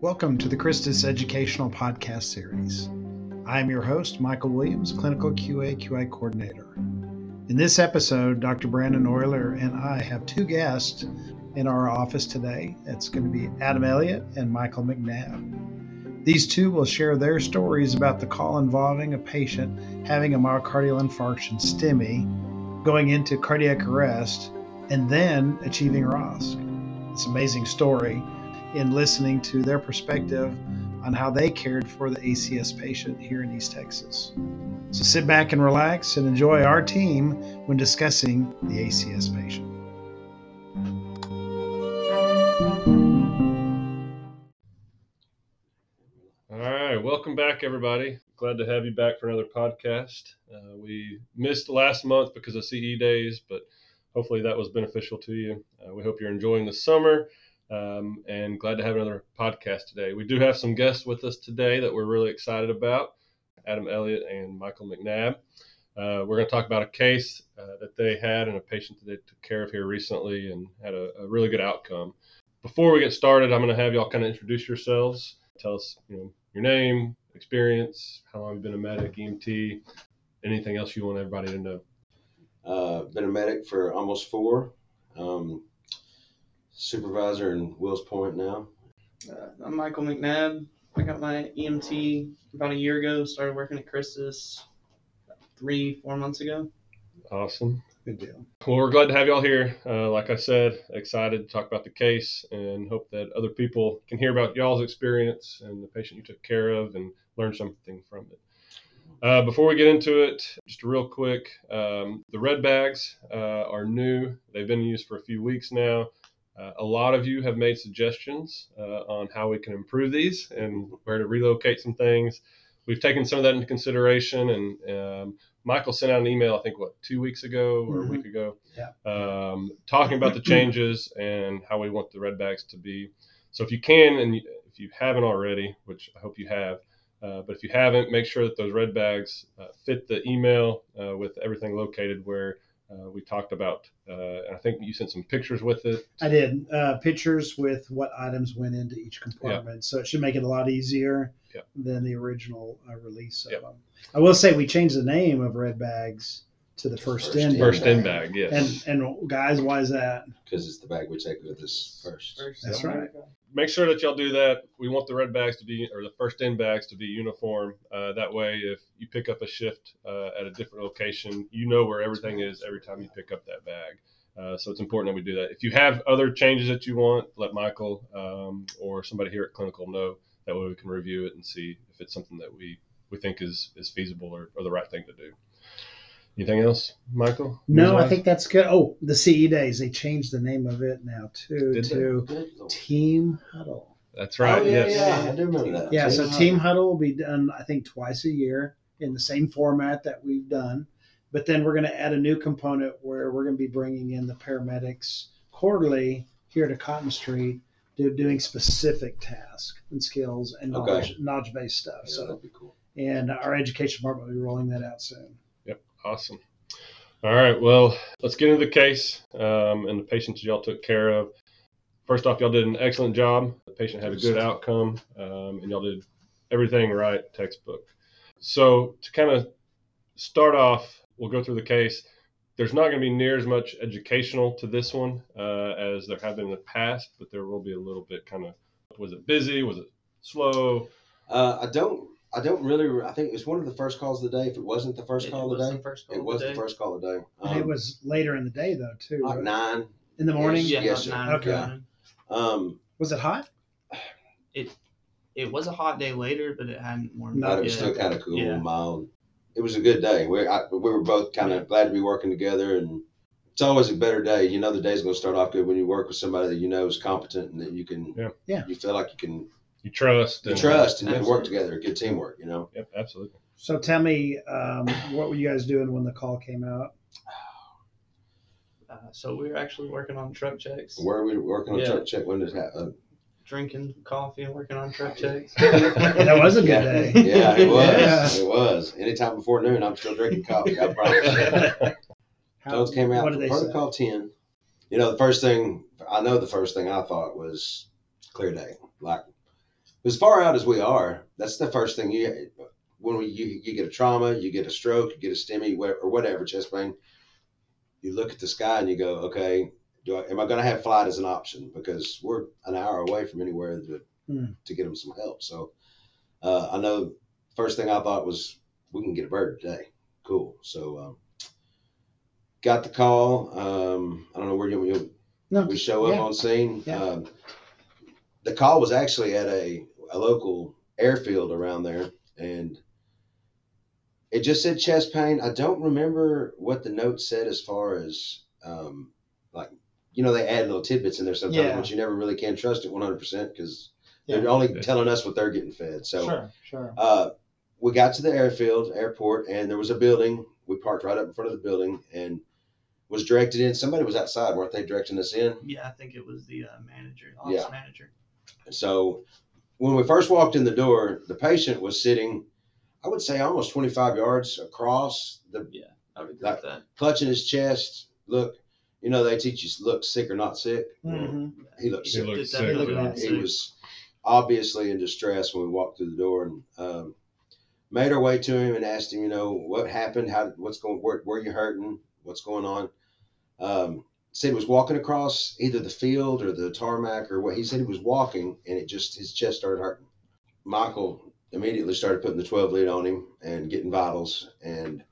Welcome to the Christus Educational Podcast Series. I am your host, Michael Williams, Clinical QA QI Coordinator. In this episode, Dr. Brandon Oyler and I have two guests in our office today. It's going to be Adam Elliott and Michael McNabb. These two will share their stories about the call involving a patient having a myocardial infarction STEMI, going into cardiac arrest, and then achieving ROSC. It's an amazing story in listening to their perspective on how they cared for the ACS patient here in East Texas. So sit back and relax and enjoy our team when discussing the ACS patient. All right, welcome back, everybody. Glad to have you back for another podcast. Uh, we missed last month because of CE days, but hopefully that was beneficial to you. Uh, we hope you're enjoying the summer um, and glad to have another podcast today. We do have some guests with us today that we're really excited about Adam Elliott and Michael McNabb. Uh, we're going to talk about a case uh, that they had and a patient that they took care of here recently and had a, a really good outcome. Before we get started, I'm going to have y'all kind of introduce yourselves. Tell us, you know, your name, experience, how long you've been a medic, EMT, anything else you want everybody to know. Uh, been a medic for almost four. Um, supervisor in Wills Point now. Uh, I'm Michael McNabb. I got my EMT about a year ago. Started working at Christus three, four months ago. Awesome. Good deal. Well, we're glad to have y'all here. Uh, like I said, excited to talk about the case and hope that other people can hear about y'all's experience and the patient you took care of and learn something from it. Uh, before we get into it, just real quick, um, the red bags uh, are new. They've been used for a few weeks now. Uh, a lot of you have made suggestions uh, on how we can improve these and where to relocate some things. We've taken some of that into consideration, and um, Michael sent out an email, I think, what, two weeks ago or Mhm. a week ago, Yeah. um, talking about the changes and how we want the red bags to be. So if you can, and you, if you haven't already, which I hope you have, uh, but if you haven't, make sure that those red bags uh, fit the email uh, with everything located where uh, we talked about. Uh, and I think you sent some pictures with it. I did uh, pictures with what items went into each compartment, so it should make it a lot easier Yeah. than the original uh, release of Yeah. them. I will say we changed the name of Red Bags to the first, First in. in. First in bag, yes. And and guys, why is that? Because it's the bag we take with us first. First That's in right. Make sure that y'all do that. We want the red bags to be, or the first in bags to be uniform. Uh, that way, if you pick up a shift uh, at a different location, you know where everything is every time you pick up that bag. Uh, so it's important that we do that. If you have other changes that you want, let Michael um, or somebody here at Clinical know. That way we can review it and see if it's something that we, we think is, is feasible or, or the right thing to do. Anything else, Michael? No, I think that's good. Oh, the CE days they changed the name of it now too Did they? to Team Huddle. That's right. Oh, yeah, yes. yeah, I do remember that. Yeah, so Team Team Huddle will be done, I think, twice a year in the same format that we've done. But then we're going to add a new component where we're going to be bringing in the paramedics quarterly here to Cotton Street, do, doing specific tasks and skills and Okay. knowledge, knowledge based stuff. Yeah, So, that'd be cool. and our education department will be rolling that out soon. Awesome. All right. Well, let's get into the case um, and the patients y'all took care of. First off, y'all did an excellent job. The patient had a good outcome, um, and y'all did everything right, textbook. So, to kind of start off, we'll go through the case. There's not going to be near as much educational to this one uh, as there have been in the past, but there will be a little bit kind of was it busy? Was it slow? Uh, I don't. I don't really. I think it was one of the first calls of the day. If it wasn't the first It call of the day, the first call it was the the first call of the day. And it Um, was later in the day, though, too. like right? nine. In the morning? Yeah, Yes, about nine Okay. o'clock. Um, Was it hot? It it was a hot day later, but it hadn't warmed No, but up it was yet. still kind of cool Yeah. and mild. It was a good day. We I, we were both kind of glad to be working together, and it's always a better day. You know, the day's going to start off good when you work with somebody that you know is competent and that you can. Yeah. Yeah. You feel like you can You trust you and trust and you work together. Good teamwork. You know. Yep, absolutely. So tell me, um, what were you guys doing when the call came out? Uh, so we were actually working on truck checks, Where are we working on Yeah. truck check? When does that? Uh, drinking coffee and working on truck checks. That was a good yeah. day. Yeah, it was. Yeah. It was. Anytime before noon, I'm still drinking coffee. I promise. How, Those came out What for did they say? protocol ten. You know, the first thing I know, the first thing I thought was clear day. Like as far out as we are, that's the first thing you when we, you you get a trauma, you get a stroke, you get a STEMI or whatever chest pain. You look at the sky and you go, okay, do I, am I going to have flight as an option? Because we're an hour away from anywhere to Hmm. to get them some help. So uh, I know first thing I thought was we can get a bird today. Cool. So um, got the call. Um, I don't know where you, you No, we show up yeah. on scene. Yeah. Um, the call was actually at a, a local airfield around there, and it just said chest pain. I don't remember what the note said as far as um, like you know they add little tidbits in there sometimes, Yeah. but you never really can trust it one hundred percent because Yeah. they're only telling us what they're getting fed. So sure, sure. uh, we got to the airfield, airport, and there was a building. We parked right up in front of the building and was directed in. Somebody was outside, weren't they, directing us in? Yeah, I think it was the uh, manager, office Yeah. manager. So when we first walked in the door, the patient was sitting, I would say almost 25 yards across, the yeah, I would agree Like- that. clutching his chest. Look, you know, they teach you look sick or not sick. Mhm. He looked He sick. looked sick. He look he was obviously in distress when we walked through the door and um, made our way to him and asked him, you know, what happened, how, what's going, where, where you hurting, what's going on. Um, said he was walking across either the field or the tarmac or what. He said he was walking and it just his chest started hurting. Michael immediately started putting the 12 lead on him and getting vitals, and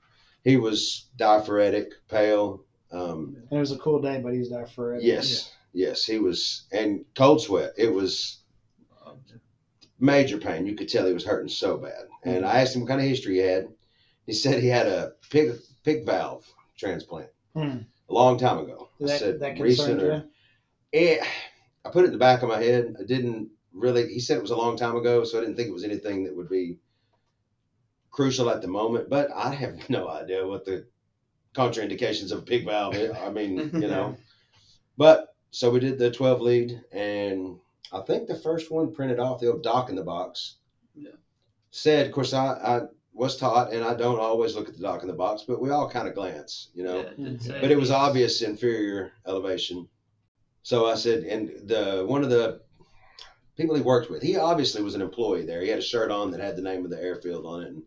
he was diaphoretic, pale. Um, And it was a cool day, but he's there for it. yes, yes, he was, and cold sweat. It was major pain. You could tell he was hurting so bad. And I asked him what kind of history he had. He said he had a pig pig valve transplant Hmm. A long time ago. I said that recent or it, eh, I put it in the back of my head. I didn't really. He said it was a long time ago, so I didn't think it was anything that would be crucial at the moment. But I have no idea what the contraindications of a pig valve. Is. I mean, you know. But so we did the twelve lead, and I think the first one printed off the old doc in the box. Yeah. Said, of course, I, I was taught, and I don't always look at the doc in the box, but we all kind of glance, you know yeah, it but it was obvious inferior elevation. So I said, and the one of the people he worked with, he obviously was an employee there. He had a shirt on that had the name of the airfield on it. And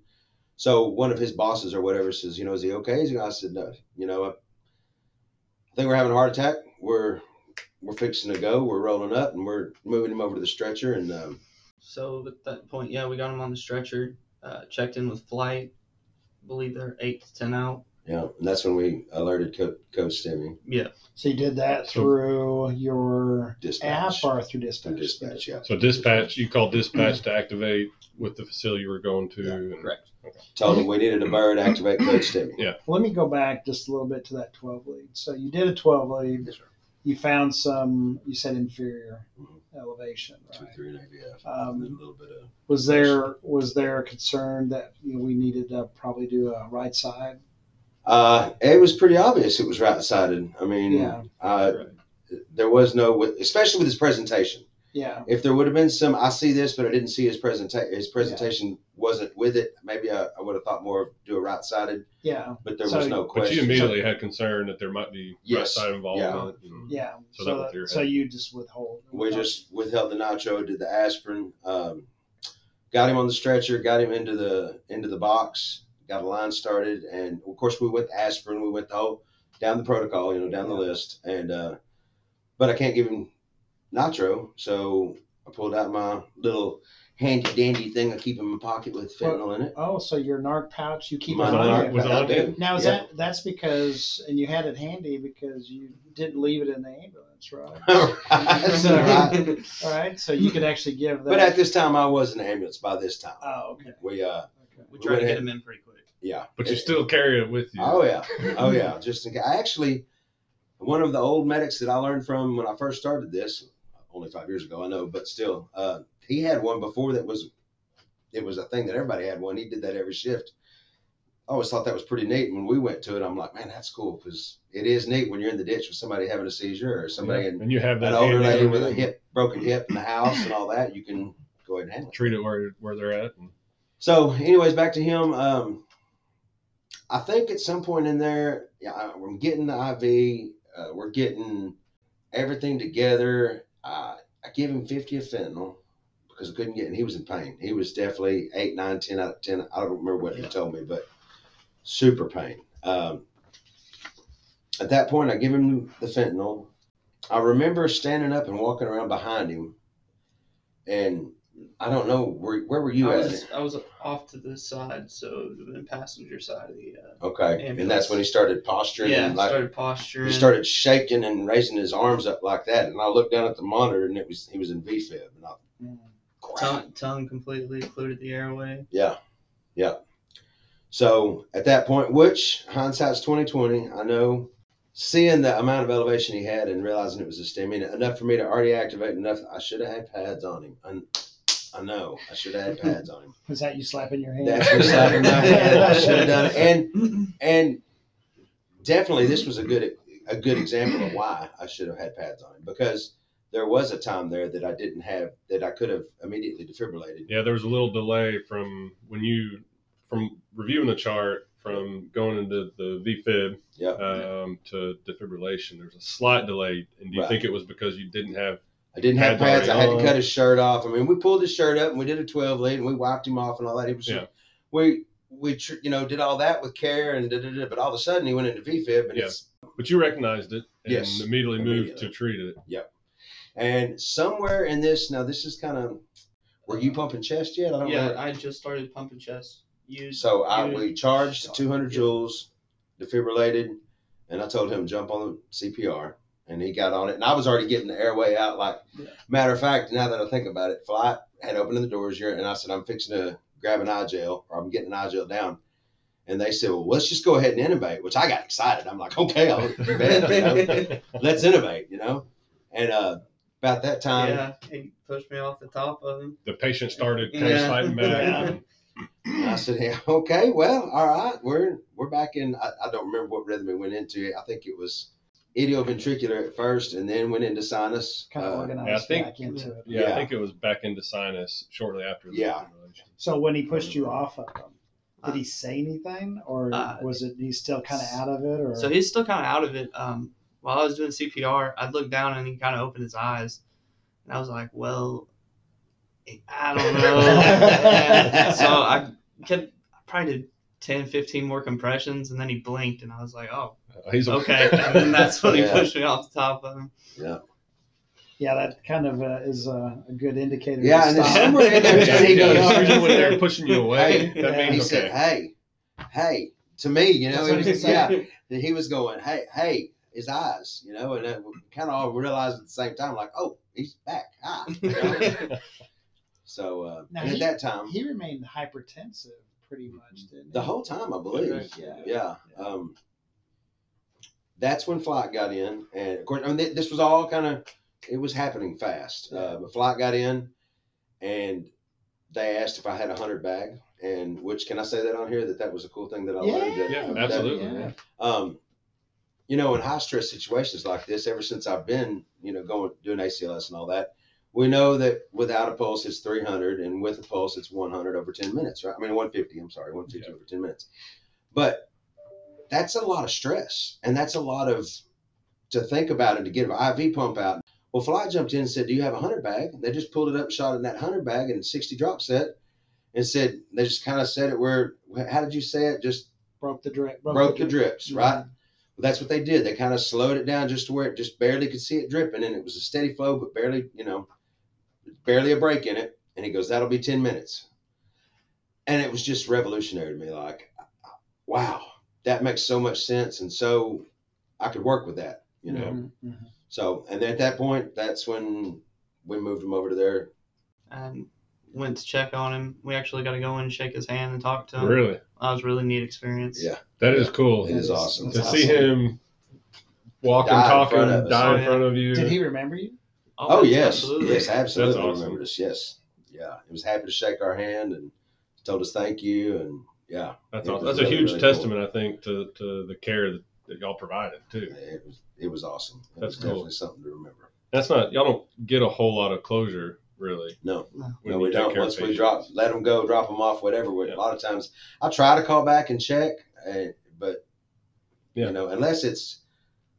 so one of his bosses or whatever says, you know, is he okay? He's- I said, no, you know, I think we're having a heart attack. We're we're fixing to go. We're rolling up, and we're moving him over to the stretcher. And um, So at that point, yeah, we got him on the stretcher, uh, checked in with flight. believe they're eight to ten out. Yeah, and that's when we alerted Co- Code STEMI Yeah, So you did that So- through your app dispatch. or through dispatch? Through dispatch, yeah. So dispatch, you called dispatch to activate with the facility you were going to. Yeah, and- correct. Told him we needed a bird. Activate Code STEMI. Yeah. Let me go back just a little bit to that 12 lead. So you did a 12 lead. Yes, sir. You found some, you said inferior elevation, Two, right? three, and AVF. and Um, a little bit of was there was there a concern that you know, we needed to probably do a right side? Uh, it was pretty obvious it was right sided. I mean, Yeah. uh, Right. there was no, especially with his presentation. Yeah, If there would have been some, I see this, but I didn't see his presentation. His presentation wasn't with it. Maybe I, I would have thought more of do a right sided, yeah, but there So- was no But question. you immediately had concern that there might be Yes. right side involvement. and- yeah. So So, that was your so you just withhold. we just withheld the nitro, did the aspirin, um, got him on the stretcher, got him into the into the box, got a line started, and of course we went aspirin, we went the whole down the protocol, you know, down the list, and uh, but I can't give him nitro, so I pulled out my little handy dandy thing I keep in my pocket with fentanyl in it. Oh, so your narc pouch you keep My it narc you. was I on do. you? Now is Yeah. that that's because and you had it handy because you didn't leave it in the ambulance, right? That's right. All right, so you could actually give that. But at this time, I was in the ambulance by this time. oh, okay. We, uh, okay. We tried to get ahead. him in pretty quick. yeah. But you It- still carry it with you. Oh yeah, oh yeah. Just in case. I actually, one of the old medics that I learned from when I first started this, only five years ago, I know, but still, uh, he had one before that was, it was a thing that everybody had one. He did that every shift. I always thought that was pretty neat. When we went to it, I'm like, man, that's cool because it is neat when you're in the ditch with somebody having a seizure or somebody Yeah. in, and you have that an older lady with a hip broken hip in the house and all that. You can go ahead and handle. Treat it where where they're at. And So, anyways, back to him. Um, I think at some point in there, yeah, I- I'm getting the IV. Uh, we're getting everything together. Uh, I give him 50 of fentanyl because I couldn't get, and he was in pain. He was definitely eight, nine, ten out of ten. I don't remember what he told me, but super pain. Um, at that point, I give him the fentanyl. I remember standing up and walking around behind him, and I don't know where where were you I at? was I was off to the side, so it would have been passenger side of the. Uh, okay, and that's when he started posturing. yeah, and like started posturing. he started shaking and raising his arms up like that, and I looked down at the monitor, and it was he was in VFib, and I, crap. tongue, tongue completely occluded the airway. Yeah, yeah. So at that point, which hindsight's twenty twenty, I know seeing the amount of elevation he had and realizing it was a STEMI, enough for me to already activate enough. I should have had pads on him. I, I know I should have had pads on him. Was that you slapping your hand? That's me slapping my hand. I should have done it. And and definitely this was a good a good example of why I should have had pads on him because there was a time there that I didn't have that I could have immediately defibrillated. Yeah, there was a little delay from when you from reviewing the chart from going into the VFib Yep. um, to defibrillation. There's a slight delay, and do you Right. think it was because you didn't have? I didn't have Pads pads. I had to cut his shirt off. I mean, we pulled his shirt up and we did a 12 lead and we wiped him off and all that. He was, Yeah. we, we, you know, did all that with care and da, da, da, but all of a sudden he went into VFib and Yeah. it's, But you recognized it and Yes, immediately moved immediately. to treat it. Yep. And somewhere in this, now this is kind of, were you pumping chest yet? I don't Yeah, remember. I just started pumping chest. Used So I, you- we charged 200 Yeah. joules, defibrillated, and I told him jump on the CPR, and he got on it. And I was already getting the airway out. Like, Yeah. matter of fact, now that I think about it, flight had opened the doors here, and I said I'm fixing to grab an igel, or I'm getting an igel down. And they said, well, let's just go ahead and intubate, which I got excited. I'm like, okay, I'll bet, you know, let's intubate, you know. And uh, about that time, yeah, he pushed me off the top of him. The patient started kind of Yeah. fighting back. Yeah. I said, yeah, okay, well, all right, we're we're back in. I, I don't remember what rhythm it went into. I think it was idioventricular at first, and then went into sinus. kind of Uh, organized Yeah, I think- back into it. yeah, Yeah. I think it was back into sinus shortly after the Yeah. So when he pushed you off of him, did Uh, he say anything, or uh, was it he's still kind of out of it, or So he's still kind of out of it. Um, while I was doing CPR, I'd look down and he kind of opened his eyes, and I was like, "Well, I don't know." So I kept I probably did 10, 15 more compressions, and then he blinked, and I was like, "Oh, Uh, he's a- okay." and then that's when he Yeah. pushed me off the top of him. yeah, Yeah, that kind of uh, is uh, a good indicator. Yeah, and then stop. somewhere in there, Yeah, he yeah, goes- usually when they're pushing you away, Hey, that yeah, means he okay. said, "Hey, hey," to me, you know, That's he was, said. yeah, he was going, "Hey, hey." His eyes, you know, and uh, we kind of all realized at the same time, like, "Oh, he's back!" Ah, you know? so uh, Now and at that time, he remained hypertensive pretty much, didn't he? the whole time, I believe. Right. Yeah. Yeah. Um, that's when Flight got in, and of course, I mean, th- this was all kind of it was happening fast. Uh, but Flight got in, and they asked if I had a hundred bag, and which can I say that on here that that was a cool thing that I learned. That, Yeah, that- absolutely. Yeah. um, you know, in high stress situations like this, ever since I've been, you know, going doing ACLS and all that, we know that without a pulse it's 300, and with a pulse it's 100 over 10 minutes, right? I mean, 150. I'm sorry, 150 Yeah. over 10 minutes. But that's a lot of stress, and that's a lot of to think about and to get an IV pump out. Well, Fly jumped in and said, "Do you have a hundred bag?" They just pulled it up, and shot in that hundred bag, and 60 drop set, and said they just kind of said it where. How did you say it? Just broke the drip. broke the drips, right? Mhm. Well, that's what they did. They kind of slowed it down just to where it just barely could see it dripping, and it was a steady flow, but barely, you know, barely a break in it. And he goes, "That'll be ten minutes," and it was just revolutionary to me. Like, wow, that makes so much sense, and so I could work with that, you know. Mhm, mhm. So, and then at that point, that's when we moved him over to there. and went to check on him. We actually got to go in and shake his hand and talk to him. Really, That was a really neat experience. Yeah. that is cool it, It is awesome. to That's see him walking, Die in talking, front of die Oh, in yeah. front of you. Did he remember you? Oh yes, absolutely. yes, absolutely. That's awesome. Remembered us. Yes, yeah. He was happy to shake our hand and told us thank you, and yeah, That's It awesome. was That's a really, huge really cool. testament, I think, to, to the care that, that y'all provided too. it was it was awesome. It That's was cool. definitely something to remember. That's not y'all don't get a whole lot of closure really. No, No. when no, you we don't. Once we drop, let them go, drop them off, whatever. Yeah. A lot of times, I try to call back and check, uh, but Yeah. you know, unless it's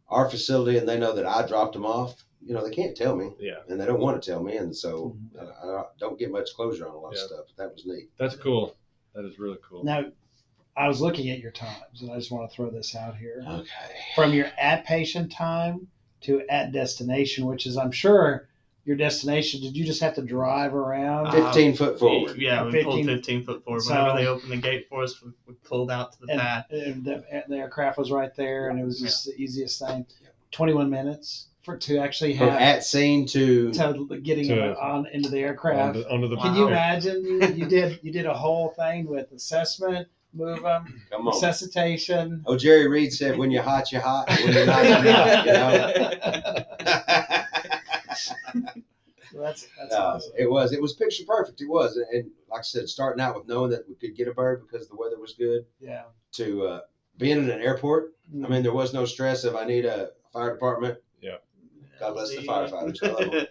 our facility and they know that I dropped them off, you know, they can't tell me Yeah, and they don't want to tell me. And so I, I don't get much closure on a lot Yeah. of stuff. But that was neat. that's cool. That is really cool. Now, I was looking at your times, and I just want to throw this out here. Okay. From your at patient time to at destination, which is, I'm sure, your destination. Did you just have to drive around? Uh, 15 foot forward. Yeah, we pulled 15 15 foot forward. So- Whenever they opened the gate for us, we, we pulled out to the and, pad. and the, the aircraft was right there, and it was just the easiest thing. 21 minutes for to actually From have at scene to to getting To- on into the aircraft. Onto, onto the Can you imagine? You, you did you did a whole thing with assessment, move them, come on. resuscitation. Oh, Jerry Reed said, "When you're hot, you're hot. When you're not, you're not." You know. That's that's No, awesome. it was. It was picture perfect. It was, and, and like I said, starting out with knowing that we could get a bird because the weather was good, Yeah. to uh, being at an airport. I mean, there was no stress if I need a fire department. God bless the firefighters. I love 'em.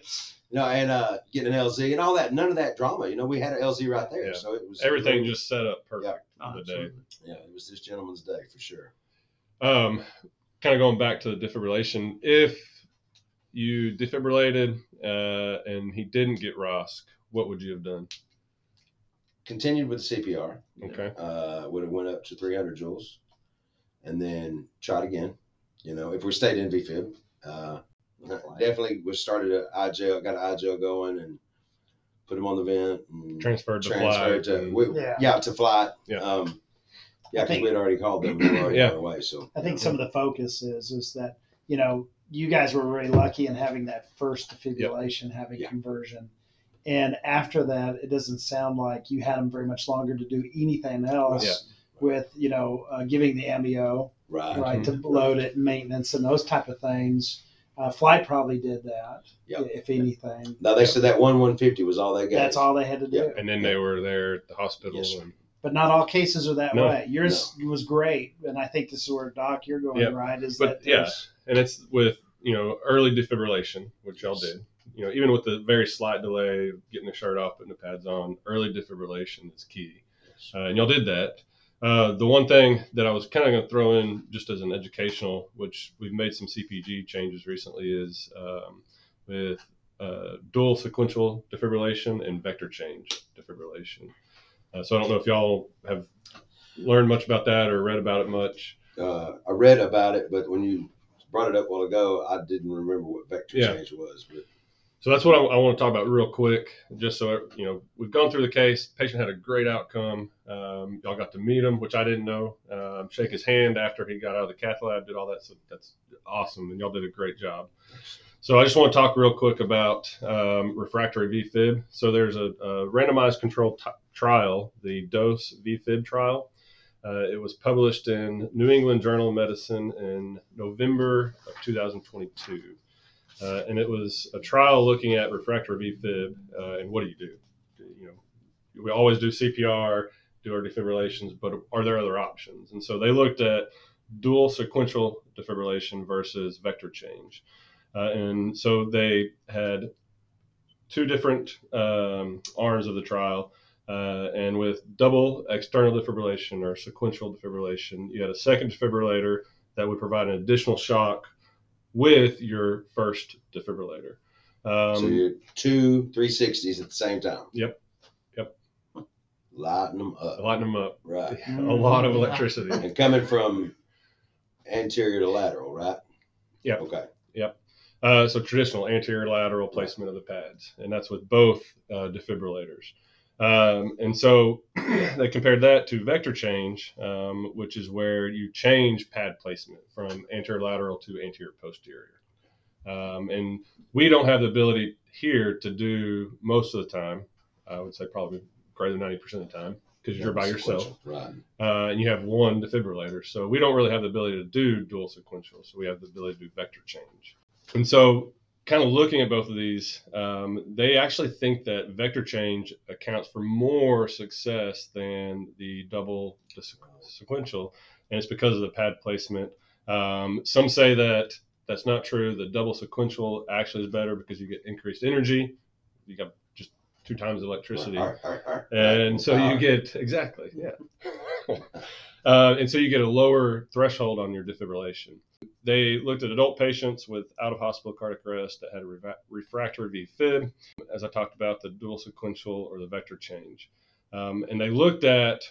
You know, and uh, getting an LZ and all that. None of that drama. You know, we had an LZ right there, Yeah. so it was Everything just set up perfect. Oh, the day. Yeah, it was this gentleman's day for sure. Um, kind of going back to the defibrillation, if you defibrillated uh, and he didn't get ROSC, what would you have done? Continued with the CPR. Okay. uh, would have went up to 300 joules and then tried again you know if we stayed in vfib uh, definitely was started a igel got an igel going and put him on the vent and Transferred to transferred flight. to and- we, Yeah. yeah. to flight Yeah. um, yeah I because think- we had already called them we already Yeah. on our way so I think some of the focus is is that you know you guys were very lucky in having that first defibrillation, having Yeah. conversion, and after that, it doesn't sound like you had them very much longer to do anything else. Yeah. With you know uh, giving the amio right, right to load it, maintenance, and those type of things. Uh, flight probably did that, Yeah. if anything. now they said that one 150 was all they got That's all they had to do. Yeah. And then they were there at the hospital. Yes, and But not all cases are that No. way. Yours was great, and I think this is where Doc you're going Yeah. right. Is But, that yeah. and it's with you know early defibrillation, which y'all did. You know, even with the very slight delay, of getting the shirt off, putting the pads on, early defibrillation is key, uh, and y'all did that. Uh, the one thing that I was kind of going to throw in, just as an educational, which we've made some CPG changes recently, is um, with uh, dual sequential defibrillation and vector change defibrillation. Uh, so I don't know if y'all have learned much about that or read about it much. uh, i read about it but when you brought it up a while ago i didn't remember what vector Yeah. change was but So that's what I, I want to talk about real quick, just so you know we've gone through the case. Patient had a great outcome. Um, y'all got to meet him, which I didn't know. Um, shake his hand after he got out of the cath lab, did all that. So that's awesome, and y'all did a great job. So I just want to talk real quick about um, refractory VFib. So there's a, a randomized controlled t- trial, the DOSE VFib trial. Uh, it was published in New England Journal of Medicine in November of 2022. Uh, and it was a trial looking at refractory VFib uh, and what do you do? You know, we always do CPR, do our defibrillations, but are there other options? And so they looked at dual sequential defibrillation versus vector change. Uh, and so they had two different um, arms of the trial. Uh, and with double external defibrillation or sequential defibrillation, you had a second defibrillator that would provide an additional shock with your first defibrillator. Um, so you're two 360s at the same time. Yep. Yep. Lighting them up. lighten them up. Right. A lot of electricity. And coming from anterior to lateral, right? Yep. Okay. Uh, so traditional anterior lateral placement of the pads, and that's with both uh, defibrillators. Um, and so they compared that to vector change, um, which is where you change pad placement from anterior lateral to anterior posterior. Um, and we don't have the ability here to do most of the time. I would say probably greater than 90% of the time because you're by yourself. Right. uh, and you have one defibrillator. So we don't really have the ability to do dual sequential. So we have the ability to do vector change. And so, kind of looking at both of these, um, they actually think that vector change accounts for more success than the double sequ- sequential, and it's because of the pad placement. Um, some say that that's not true. The double sequential actually is better because you get increased energy. You got just two times electricity and so you get exactly yeah Uh, and so you get a lower threshold on your defibrillation. They looked at adult patients with out of hospital cardiac arrest that had a refractory VFib, as I talked about, the dual sequential or the vector change. Um, and they looked at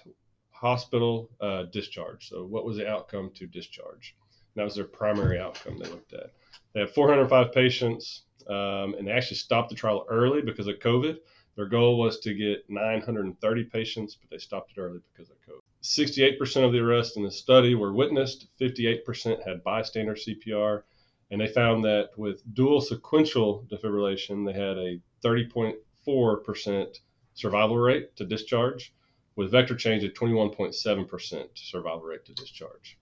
hospital uh, discharge. So, what was the outcome to discharge? And that was their primary outcome they looked at. They had 405 patients, um, and they actually stopped the trial early because of COVID. Their goal was to get 930 patients, but they stopped it early because of COVID. 68% of the arrests in the study were witnessed, 58% had bystander CPR, and they found that with dual sequential defibrillation, they had a 30.4% survival rate to discharge, with vector change at 21.7% survival rate to discharge.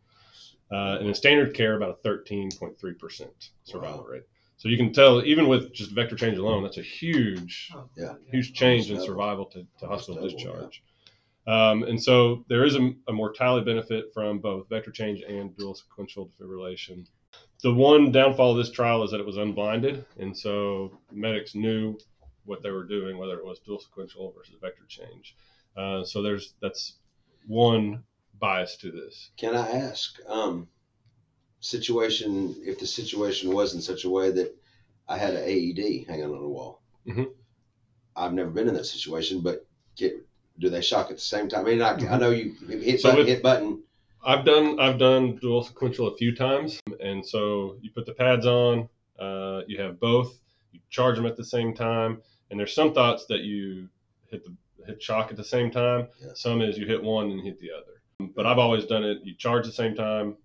Uh, and in standard care, about a 13.3% survival Wow. rate. So you can tell, even with just vector change alone, that's a huge Yeah. huge change in survival to, to hospital discharge. Um, and so there is a, a mortality benefit from both vector change and dual sequential defibrillation. The one downfall of this trial is that it was unblinded, and so medics knew what they were doing, whether it was dual sequential versus vector change. Uh, so there's that's one bias to this. Can I ask, um, situation if the situation was in such a way that I had an AED hanging on the wall? Mhm. I've never been in that situation, but get, do they shock at the same time? I mean, I, I Mhm. know you hit So button, with- hit button. I've done I've done dual sequential a few times, and so you put the pads on, uh, you have both, you charge them at the same time, and there's some thoughts that you hit the hit shock at the same time. Yeah. Some is you hit one and hit the other. But I've always done it. You charge the same time,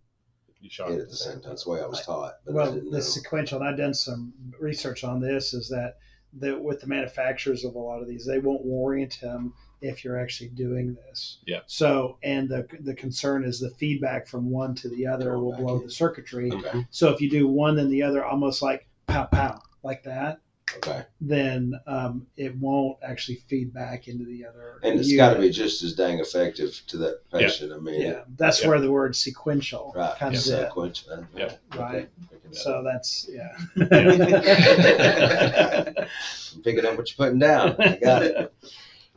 you shock Hit at the same time. That's the way I was taught. But well, the know. sequential, and I've done some research on this, is that the, with the manufacturers of a lot of these, they won't warrant them if you're actually doing this. Yeah. So, and the the concern is the feedback from one to the other Going will blow in. the circuitry. Okay. So if you do one then the other, almost like pow pow like that, Okay. then um, it won't actually feed back into the other. And it's unit. got to be just as dang effective to that patient. I mean, Yeah, that's Yeah. where the word sequential right. comes in. Sequential. Yeah. Right. Okay. So that's yeah. I'm picking up what you're putting down. I got it.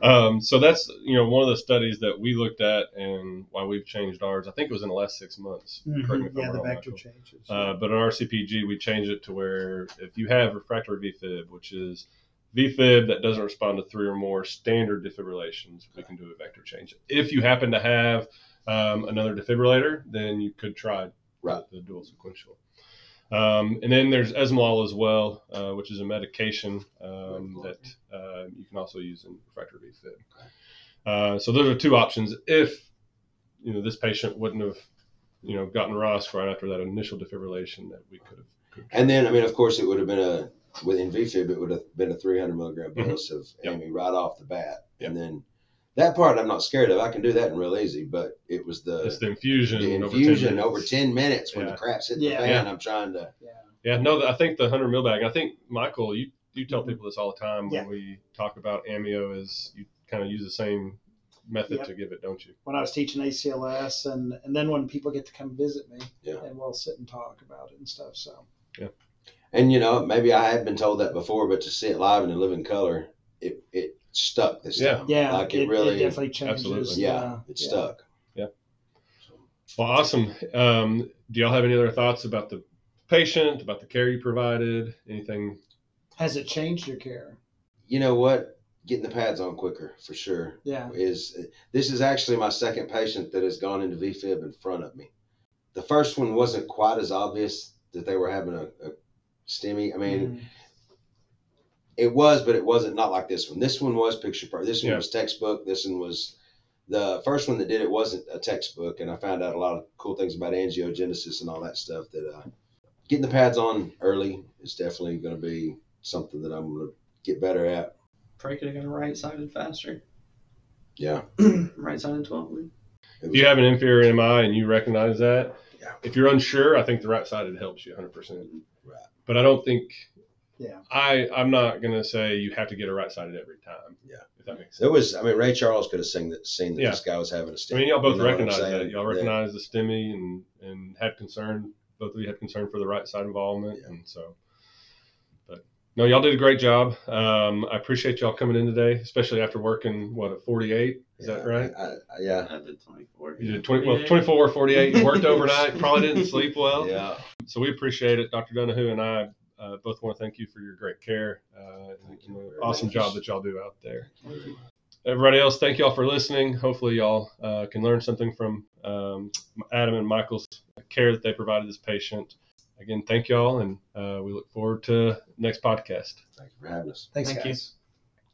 Um, so that's you know one of the studies that we looked at and why we've changed ours. I think it was in the last six months. Correct me Mhm. if Yeah, the vector Michael. changes. Uh, but in our CPG, we changed it to where if you have refractory VFib, which is VFib that doesn't respond to three or more standard defibrillations, we can do a vector change. If you happen to have um, another defibrillator, then you could try Right. the dual sequential. Um, and then there's Esmolol as well, uh, which is a medication um, that uh, you can also use in refractory VFib. Uh, so those are two options. If you know this patient wouldn't have you know gotten ROSC right after that initial defibrillation, that we could have. could have And then, I mean, of course, it would have been a within VFib, it would have been a 300 milligram Mhm. dose of Yep. amio right off the bat. Yep. And then that part I'm not scared of. I can do that in real easy. But it was the it's the infusion. the over 10 infusion minutes. over 10 minutes when Yeah. the crap's hitting Yeah. the fan. Yeah. I'm trying to. Yeah, no, I think the 100 mil bag. I think Michael, you you tell Mhm. people this all the time Yeah. when we talk about amio. Is you kind of use the same method Yep. to give it, don't you? when I was teaching ACLS, and and then when people get to come visit me, Yeah. and we'll sit and talk about it and stuff. So yeah, And you know, maybe I had been told that before, but to see it live and in living color, it it stuck this Yeah. time. yeah, like it, really. definitely changes. Absolutely. yeah, uh, it yeah. stuck. Yeah. Well, awesome. Um, do y'all have any other thoughts about the patient, about the care you provided, anything? Has it changed your care? You know what? Getting the pads on quicker for sure. Yeah. is this is actually my second patient that has gone into VFib in front of me. The first one wasn't quite as obvious that they were having a, a STEMI. I mean, Mhm. It was, but it wasn't not like this one. This one was picture perfect. This one Yeah. was textbook. This one was the first one that did it wasn't a textbook, and I found out a lot of cool things about angiogenesis and all that stuff. That uh, getting the pads on early is definitely going to be something that I'm going to get better at. Pray could have got right sided faster. Yeah, right sided 12 lead. If you have an inferior MI and you recognize that, Yeah. if you're unsure, I think the right sided helps you 100%. Right. But I don't think. Yeah. I I'm not gonna say you have to get a right sided every time. Yeah. If that makes sense. There was, I mean, Ray Charles could have seen that, seen that Yeah. this guy was having a I STEMI. mean, y'all both You know what I'm recognize saying? that. Y'all Yeah. recognize the STEMI and and had concern. Both of you had concern for the right side involvement, Yeah. and so. But No, y'all did a great job. Um, I appreciate y'all coming in today, especially after working what a 48. Is that right? I, I, yeah. I did 24. You did 20, well, 24 or 48. You worked overnight. Probably didn't sleep well. Yeah. So we appreciate it. Dr. Donahue and I uh, both want to thank you for your great care. Uh, and, you the awesome much. job that y'all do out there. Everybody else, thank y'all for listening. Hopefully, y'all uh, can learn something from um, Adam and Michael's care that they provided this patient. Again, thank y'all, and uh, we look forward to next podcast. Thank you for having us. Thanks, Thank you. guys.